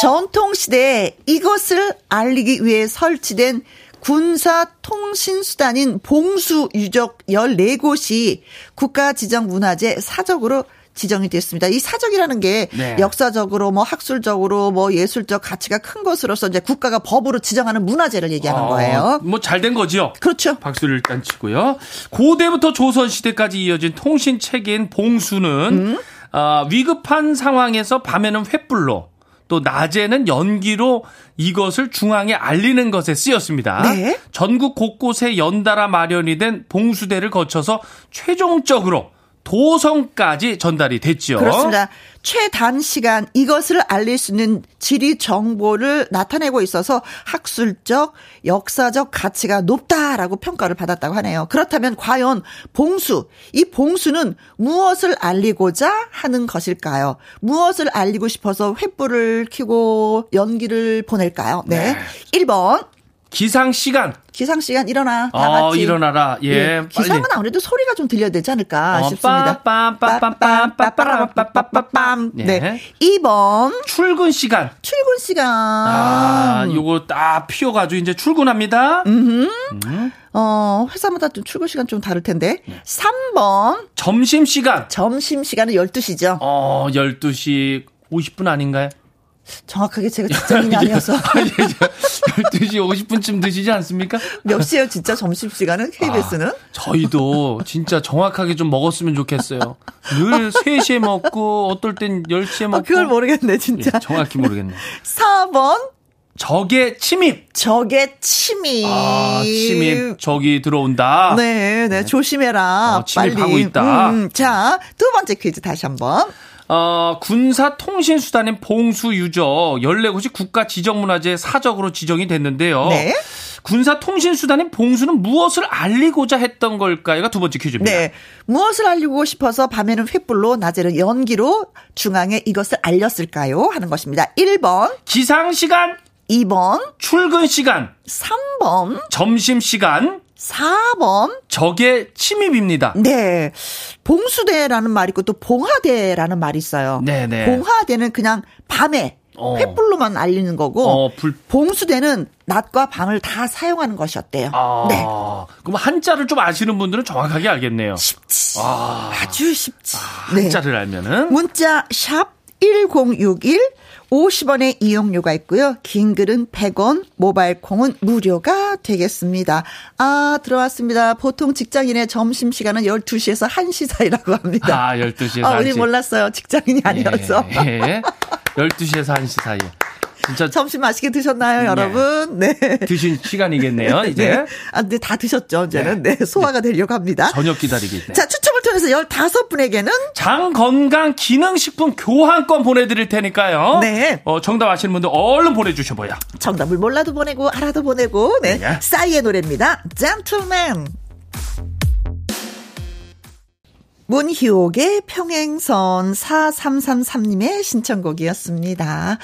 전통 시대에 이것을 알리기 위해 설치된 군사 통신 수단인 봉수 유적 14곳이 국가 지정 문화재 사적으로 지정이 됐습니다. 이 사적이라는 게 네. 역사적으로 뭐 학술적으로 뭐 예술적 가치가 큰 것으로서 이제 국가가 법으로 지정하는 문화재를 얘기하는 아, 거예요. 뭐 잘 된 거죠. 그렇죠. 박수를 일단 치고요. 고대부터 조선 시대까지 이어진 통신 체계인 봉수는 음? 어, 위급한 상황에서 밤에는 횃불로 또 낮에는 연기로 이것을 중앙에 알리는 것에 쓰였습니다. 네. 전국 곳곳에 연달아 마련이 된 봉수대를 거쳐서 최종적으로 도성까지 전달이 됐죠. 그렇습니다. 최단 시간 이것을 알릴 수 있는 지리 정보를 나타내고 있어서 학술적, 역사적 가치가 높다라고 평가를 받았다고 하네요. 그렇다면 과연 봉수, 이 봉수는 무엇을 알리고자 하는 것일까요? 무엇을 알리고 싶어서 횃불을 켜고 연기를 보낼까요? 네. 네. 1번. 기상 시간. 기상 시간 일어나. 다 어, 같이. 일어나라. 예. 예. 기상은 아무래도 소리가 좀 들려야 되지 않을까 어, 싶습니다. 빰빰빰빰빰빰빰빰빰빰. 네. 2번 출근 시간. 출근 시간. 아, 요거 딱 피워 가지고 이제 출근합니다. 음. 어, 회사마다 좀 출근 시간 좀 다를 텐데. 3번 점심 시간. 점심 시간은 12시죠. 어, 12시 50분 아닌가요? 정확하게 제가 직장인이 [laughs] 아니어서. [laughs] 12시 50분쯤 드시지 않습니까? 몇 시에요, 진짜 점심시간은? KBS는? 아, 저희도 진짜 정확하게 좀 먹었으면 좋겠어요. 늘 3시에 먹고, 어떨 땐 10시에 먹고. 아, 그걸 모르겠네, 진짜. 예, 정확히 모르겠네. 4번. 적의 침입. 적의 침입. 아, 침입. 적이 들어온다. 네, 네, 네. 조심해라. 어, 침입하고 빨리. 있다. 음, 자, 두 번째 퀴즈 다시 한번. 어, 군사 통신 수단인 봉수 유적 14곳이 국가 지정문화재 사적으로 지정이 됐는데요. 네. 군사 통신 수단인 봉수는 무엇을 알리고자 했던 걸까요가 두 번째 퀴즈입니다. 네. 무엇을 알리고 싶어서 밤에는 횃불로 낮에는 연기로 중앙에 이것을 알렸을까요? 하는 것입니다. 1번 기상 시간 2번 출근 시간 3번 점심 시간 4번. 적의 침입입니다. 네. 봉수대라는 말이 있고 또 봉화대라는 말이 있어요. 네네. 네. 봉화대는 그냥 밤에 어. 횃불로만 알리는 거고 어, 불... 봉수대는 낮과 밤을 다 사용하는 것이었대요. 아, 네. 그럼 한자를 좀 아시는 분들은 정확하게 알겠네요. 쉽지. 아, 주 쉽지. 아, 한자를 네. 알면은 문자 샵 1061 50원의 이용료가 있고요. 긴 글은 100원, 모바일 콩은 무료가 되겠습니다. 아, 들어왔습니다. 보통 직장인의 점심 시간은 12시에서 1시 사이라고 합니다. 아, 12시에서 아, 1시. 우리 몰랐어요. 직장인이 아니어서. 예, 예. 12시에서 1시 사이에. 진짜 점심 맛있게 드셨나요, 네. 여러분? 네. 드신 시간이겠네요, [laughs] 이제. 네. 아, 근데 다 드셨죠, 이제는. 네. 네. 소화가 되려고 합니다. 저녁 기다리겠네. 자, 추첨 을 통해서 15분에게는 장 건강 기능식품 교환권 보내드릴 테니까요. 네. 어, 정답 아시는 분들 얼른 보내주셔봐요. 정답을 몰라도 보내고, 알아도 보내고, 네. 네. 싸이의 노래입니다. 젠틀맨. 문희옥의 평행선 4333님의 신청곡이었습니다.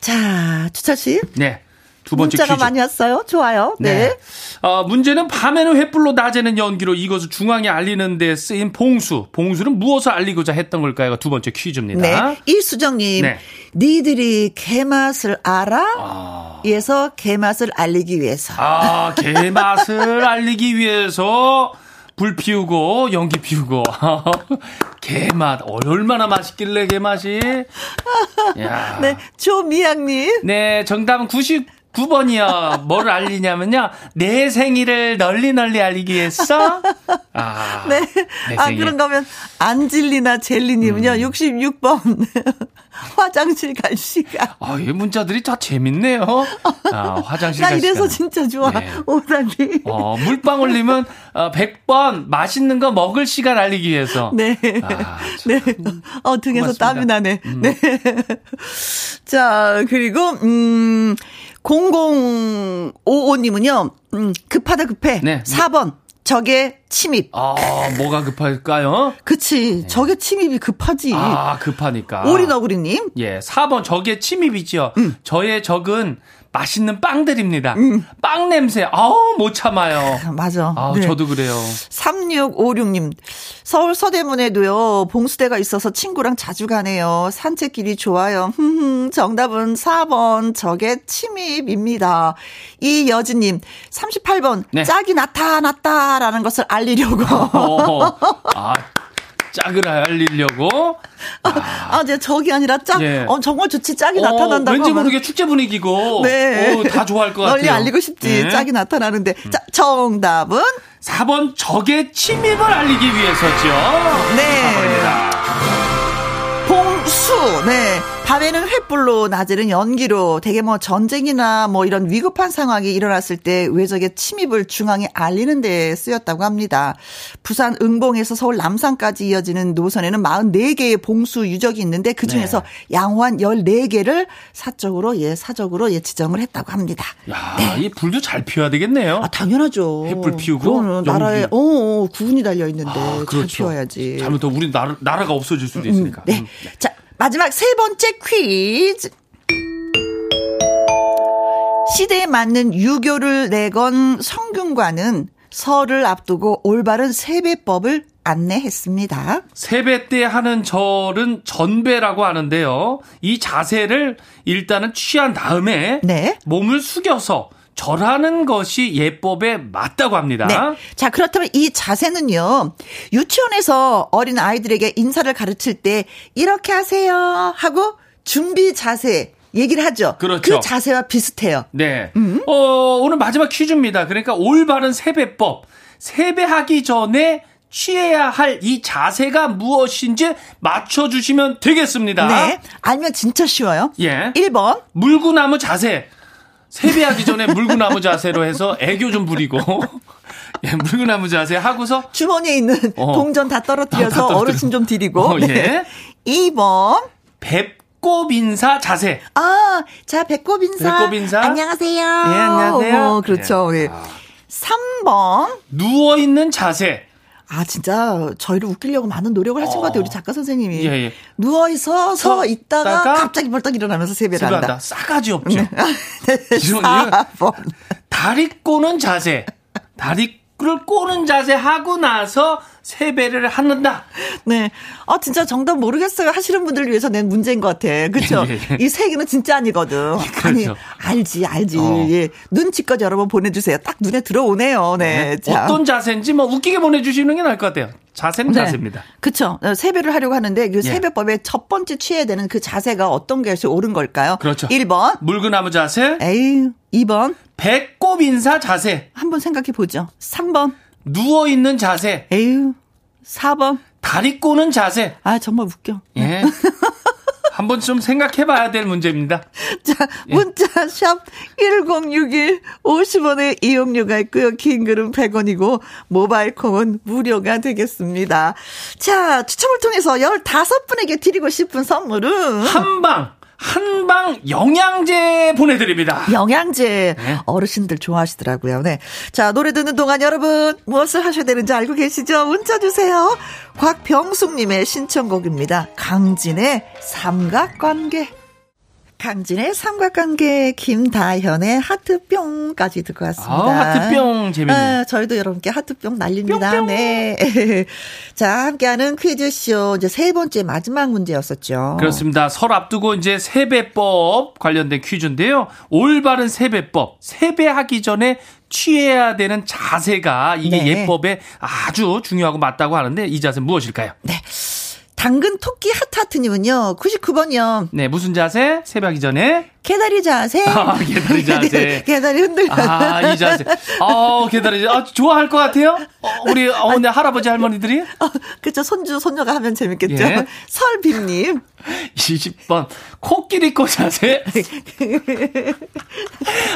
자, 주철 씨. 네. 두 번째 문자가 퀴즈. 많이 왔어요. 좋아요. 네. 네. 어, 문제는 밤에는 횃불로 낮에는 연기로 이것을 중앙에 알리는 데 쓰인 봉수. 봉수는 무엇을 알리고자 했던 걸까요? 두 번째 퀴즈입니다. 네. 이수정님. 네. 니들이 개맛을 알아? 아. 에서 개맛을 알리기 위해서. 아, 개맛을 [laughs] 알리기 위해서 불 피우고 연기 피우고 [laughs] 개맛 얼마나 맛있길래 개맛이 [laughs] 야. 네 조미양님 네 정답은 90 9번이요. 뭐를 알리냐면요. 내 생일을 널리 널리 알리기 위해서. 아, [laughs] 네. 아, 그런 거면 안질리나 젤리님은요. 음. 66번. [laughs] 화장실 갈 시간. 아, 이 문자들이 다 재밌네요. 아, 화장실 갈 시간. 나 이래서 진짜 좋아. 네. 오답이. 어, 물방울님은 어, 100번 맛있는 거 먹을 시간 알리기 위해서. 네. 아, 네. 어, 등에서 고맙습니다. 땀이 나네. 음. 네. [laughs] 자, 그리고, 음, 0055님은요, 음, 급하다 급해. 네. 4번. 적의 침입. 아, 뭐가 급할까요? 그치. 네. 적의 침입이 급하지. 아, 급하니까. 오리너구리님. 예, 4번 적의 침입이죠. 음. 저의 적은 맛있는 빵들입니다. 빵 냄새, 아우, 못 참아요. 맞아. 아우, 네. 저도 그래요. 3656님, 서울 서대문에도요, 봉수대가 있어서 친구랑 자주 가네요. 산책길이 좋아요. 흠흠, 정답은 4번, 적의 침입입니다. 이여진님, 38번, 네. 짝이 나타났다라는 것을 알리려고. [laughs] 어, 아, 짝을 알리려고. 아, 이제 적이 아니라 짝, 예. 어, 정말 좋지, 짝이 어, 나타난다고. 왠지 하면 모르게 축제 분위기고. 네. 어, 다 좋아할 것 같아요. 널리 알리고 싶지, 네. 짝이 나타나는데. 자, 정답은? 4번 적의 침입을 알리기 위해서죠. 네. 4번입니다. 봉수, 네. 밤에는 횃불로, 낮에는 연기로, 되게 뭐 전쟁이나 뭐 이런 위급한 상황이 일어났을 때 외적의 침입을 중앙에 알리는 데 쓰였다고 합니다. 부산 응봉에서 서울 남산까지 이어지는 노선에는 44개의 봉수 유적이 있는데 그 중에서 네. 양호한 14개를 사적으로, 예, 사적으로 예, 지정을 했다고 합니다. 야, 이 불도 잘 피워야 되겠네요. 아, 당연하죠. 횃불 피우고 연기. 나라에, 어, 어, 구분이 달려 있는데 아, 잘 피워야지. 잘못하면 우리 나라, 나라가 없어질 수도 있으니까. 네. 음. 자, 마지막 세 번째 퀴즈. 시대에 맞는 유교를 내건 성균관은 설을 앞두고 올바른 세배법을 안내했습니다. 세배 때 하는 절은 전배라고 하는데요. 이 자세를 일단은 취한 다음에 네. 몸을 숙여서 절하는 것이 예법에 맞다고 합니다. 네. 자, 그렇다면 이 자세는요, 유치원에서 어린 아이들에게 인사를 가르칠 때, 이렇게 하세요 하고, 준비 자세, 얘기를 하죠. 그렇죠. 그 자세와 비슷해요. 네. 음. 어, 오늘 마지막 퀴즈입니다. 그러니까 올바른 세배법. 세배하기 전에 취해야 할 이 자세가 무엇인지 맞춰주시면 되겠습니다. 네. 알면 진짜 쉬워요. 예. 1번. 물구나무 자세. 세배하기 전에 물구나무 자세로 해서 애교 좀 부리고. [laughs] 예, 물구나무 자세 하고서 주머니에 있는 어. 동전 다 아, 떨어뜨려서 다 떨어뜨려. 어르신 좀 드리고. 어, 예. [laughs] 네. 2번. 배꼽 인사 자세. 아, 자, 배꼽 인사. 배꼽 인사. 안녕하세요. 예, 안녕하세요. 어, 그렇죠. 예. 예. 3번. 누워 있는 자세. 아, 진짜 저희를 웃기려고 많은 노력을 하신 것 같아요. 우리 작가 선생님이. 예, 예. 누워서 서서 있다가 갑자기 벌떡 일어나면서 세배를. 한다. 싸가지 없죠. 네. [laughs] 4번. 다리 꼬는 자세. 다리를 꼬는 자세 하고 나서 세배를 하는다. 네. 아, 진짜 정답 모르겠어요. 하시는 분들을 위해서 낸 문제인 것 같아. 그쵸? [laughs] 예, 예. 이세 개는 진짜 아니거든. 아니, 그렇죠. 알지, 알지. 어. 예. 눈치껏 여러 번 보내주세요. 딱 눈에 들어오네요. 네. 자. 어떤 자세인지 뭐 웃기게 보내주시는 게 나을 것 같아요. 자세는 네. 자세입니다. 그쵸. 어, 세배를 하려고 하는데, 그 예. 세배법의 첫 번째 취해야 되는 그 자세가 어떤 것이 옳은 걸까요? 그렇죠. 1번. 물구나무 자세, 에이. 2번. 배꼽 인사 자세, 한번 생각해 보죠. 3번. 누워 있는 자세, 에휴. 4번. 다리 꼬는 자세. 아, 정말 웃겨. 예. [laughs] 한번 좀 생각해 봐야 될 문제입니다. 자, 문자 샵1061 50원의 이용료가 있고요. 긴 글은 100원이고 모바일 콩은 무료가 되겠습니다. 자, 추첨을 통해서 15분에게 드리고 싶은 선물은 한방, 한방 영양제 보내드립니다. 영양제 네. 어르신들 좋아하시더라고요. 네. 자, 노래 듣는 동안 여러분 무엇을 하셔야 되는지 알고 계시죠? 문자 주세요. 곽병숙님의 신청곡입니다. 강진의 삼각관계. 강진의 삼각관계, 김다현의 하트뿅까지 듣고 왔습니다. 아, 하트뿅 재밌네요. 아, 저희도 여러분께 하트뿅 날립니다. 뿅뿅. 네. [laughs] 자, 함께하는 퀴즈쇼 이제 세 번째 마지막 문제였었죠. 그렇습니다. 설 앞두고 이제 세배법 관련된 퀴즈인데요. 올바른 세배법, 세배하기 전에 취해야 되는 자세가 이게 네. 예법에 아주 중요하고 맞다고 하는데 이 자세 무엇일까요? 네. 당근 토끼 하트하트님은요, 99번이요. 네, 무슨 자세? 세배하기 전에 개다리 자세. 아, 개다리 자세. 개다리 흔들려. 아, 이 자세. 아, 개다리. 아, 좋아할 것 같아요? 어, 우리 어머니, 할아버지, 할머니들이? 어, 그쵸. 손주, 손녀가 하면 재밌겠죠. 예. 설빔님. 20번. 코끼리 코 자세?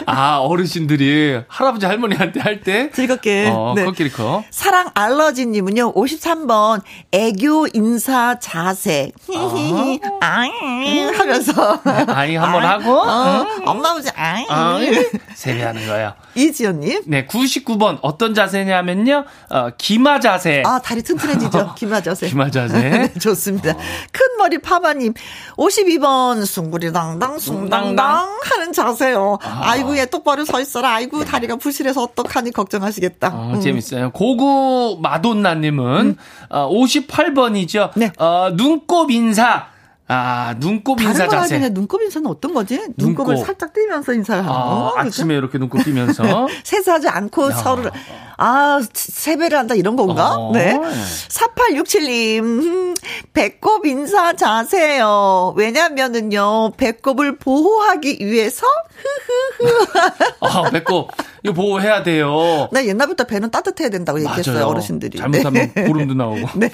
아, 어르신들이 할아버지, 할머니한테 할 때. 즐겁게. 어, 네. 코끼리 코. 사랑 알러지님은요, 53번, 애교 인사 자세. 히히히, 아잉 하면서. 아이, 한번 하고. 어, 엄마 보자. 아, 세배하는 거예요. 이지연님. 네, 99번 어떤 자세냐면요. 어, 기마 자세. 아, 다리 튼튼해지죠. 기마 자세. 기마 자세. [laughs] 네, 좋습니다. 큰 머리 파마님. 52번 숭구리당당 숭당당 하는 자세요. 아. 이고 얘 똑바로 서 있어라. 아이고 다리가 부실해서 어떡하니 걱정하시겠다. 어, 음. 재밌어요. 고구 마돈나님은 음. 어, 58번이죠. 네. 어, 눈곱 인사. 아, 눈곱 인사 자세. 다른 눈곱 인사는 어떤 거지? 눈곱을 눈곱. 살짝 띄면서 인사를 하는 아, 거. 아 침에 이렇게 눈곱 띄면서. [laughs] 세수하지 않고 야. 서로 아, 세배를 한다 이런 건가? 어. 네. 4867님, 배꼽 인사 자세요. 왜냐면은요, 배꼽을 보호하기 위해서, 흐흐흐. [laughs] 아, 배꼽. 이거 보호해야 돼요. 네, 옛날부터 배는 따뜻해야 된다고 맞아요. 얘기했어요, 어르신들이. 잘못하면 네. 보름도 나오고. [laughs] 네.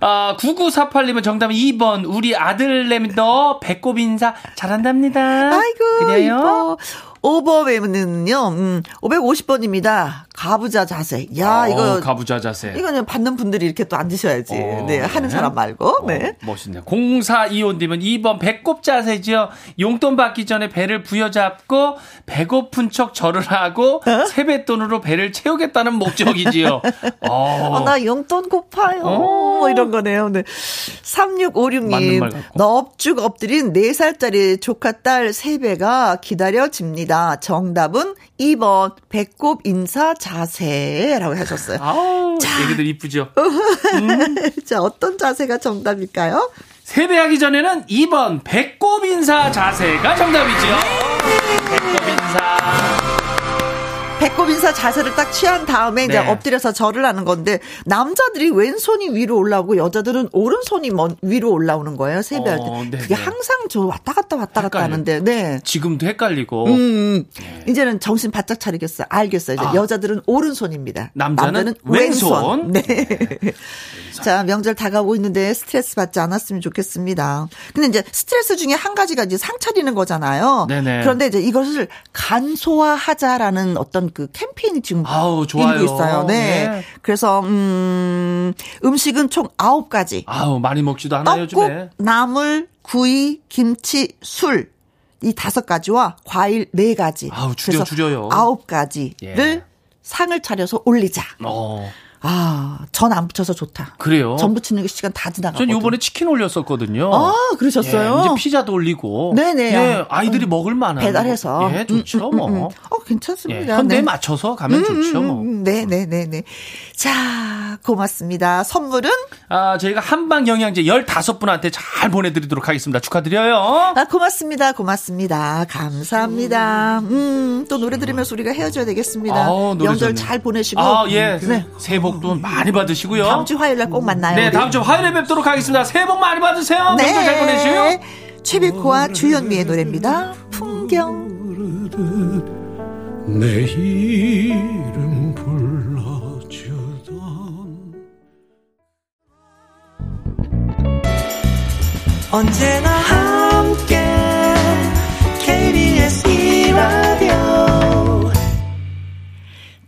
아, 9948님은 정답은 2번. 우리 아들내미도 배꼽 인사 잘한답니다. 아이고, 그래요? 5번에는요, 음, 550번입니다. 가부좌 자세. 야, 어, 이거. 가부좌 자세. 이거는 받는 분들이 이렇게 또 앉으셔야지. 어, 네, 하는 네. 사람 말고. 어, 네. 멋있네요. 0425님은 2번 배꼽 자세죠. 용돈 받기 전에 배를 부여잡고 배고픈 척 절을 하고 어? 세뱃돈으로 배를 채우겠다는 목적이지요. [laughs] 어. 어, 나 용돈 고파요. 어. 뭐 이런 거네요. 네. 3656님. 넙죽 엎드린 4살짜리 조카 딸 세배가 기다려집니다. 정답은 2번 배꼽 인사 자세라고 하셨어요. 아우, 자, 얘기들 이쁘죠. 음. [laughs] 자, 어떤 자세가 정답일까요? 세배하기 전에는 2번 배꼽 인사 자세가 정답이죠. 배꼽 인사. 배꼽 인사 자세를 딱 취한 다음에 이제 네. 엎드려서 절을 하는 건데 남자들이 왼손이 위로 올라오고 여자들은 오른손이 먼 위로 올라오는 거예요 세배할 때. 어, 네, 그게 네. 항상 저 왔다 갔다 왔다 갔다 하는데. 네. 지금도 헷갈리고. 음, 네. 이제는 정신 바짝 차리겠어요. 알겠어요. 이제 아. 여자들은 오른손입니다. 남자는, 남자는 왼손. 왼손. 네. 자, 명절 다가오고 있는데 스트레스 받지 않았으면 좋겠습니다. 근데 이제 스트레스 중에 한 가지가 이제 상 차리는 거잖아요. 네네. 그런데 이제 이것을 간소화하자라는 어떤 그 캠페인이 지금 아우, 좋아요. 있어요. 네. 네. 그래서 음 음식은 총 9가지. 아우, 많이 먹지도 않아요, 요즘에. 나물, 구이, 김치, 술. 이 다섯 가지와 과일 네 가지. 아우, 줄여, 줄여요. 아홉 가지를 예. 상을 차려서 올리자. 어. 아, 전 안 붙여서 좋다. 그래요? 전 붙이는 게 시간 다 지나가. 전 요번에 치킨 올렸었거든요. 아, 그러셨어요? 예, 이제 피자도 올리고. 네네. 예, 아이들이 음, 먹을 만한. 배달해서. 예, 좋죠, 음, 음, 뭐. 음, 어, 괜찮습니다. 예, 현대에 네. 맞춰서 가면 좋죠, 뭐. 네네네네. 자, 고맙습니다. 선물은? 아, 저희가 한방 영양제 15분한테 잘 보내드리도록 하겠습니다. 축하드려요. 아, 고맙습니다. 고맙습니다. 감사합니다. 음, 또 노래 들으면서 우리가 헤어져야 되겠습니다. 아, 명절 잘 보내시고. 아, 예. 네. 새해 복 복도 많이 받으시고요. 다음 주 화요일 날 꼭 만나요. 네, 우리. 다음 주 화요일에 뵙도록 하겠습니다. 새해 복 많이 받으세요. 네. 명절 잘 보내시고요. 최백호와 주현미의 노래입니다. 풍경. 내 이름 불러주던 언제나 함께 KBS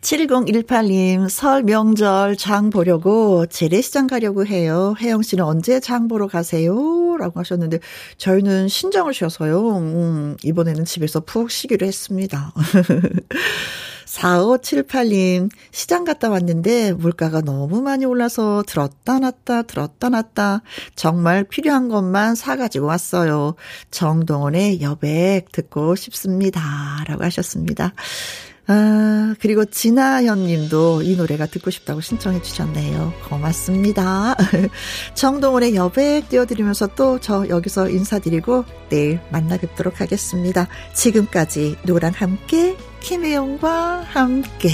7018님, 설 명절 장 보려고 재래시장 가려고 해요. 혜영 씨는 언제 장 보러 가세요? 라고 하셨는데, 저희는 신정을 쉬어서요. 음, 이번에는 집에서 푹 쉬기로 했습니다. [laughs] 4578님, 시장 갔다 왔는데 물가가 너무 많이 올라서 들었다 놨다, 들었다 놨다. 정말 필요한 것만 사가지고 왔어요. 정동원의 여백 듣고 싶습니다. 라고 하셨습니다. 아, 그리고 진아현 님도 이 노래가 듣고 싶다고 신청해 주셨네요. 고맙습니다. [laughs] 정동원의 여백 띄워드리면서 또 저 여기서 인사드리고 내일 만나 뵙도록 하겠습니다. 지금까지 누구랑 함께, 김혜영과 함께.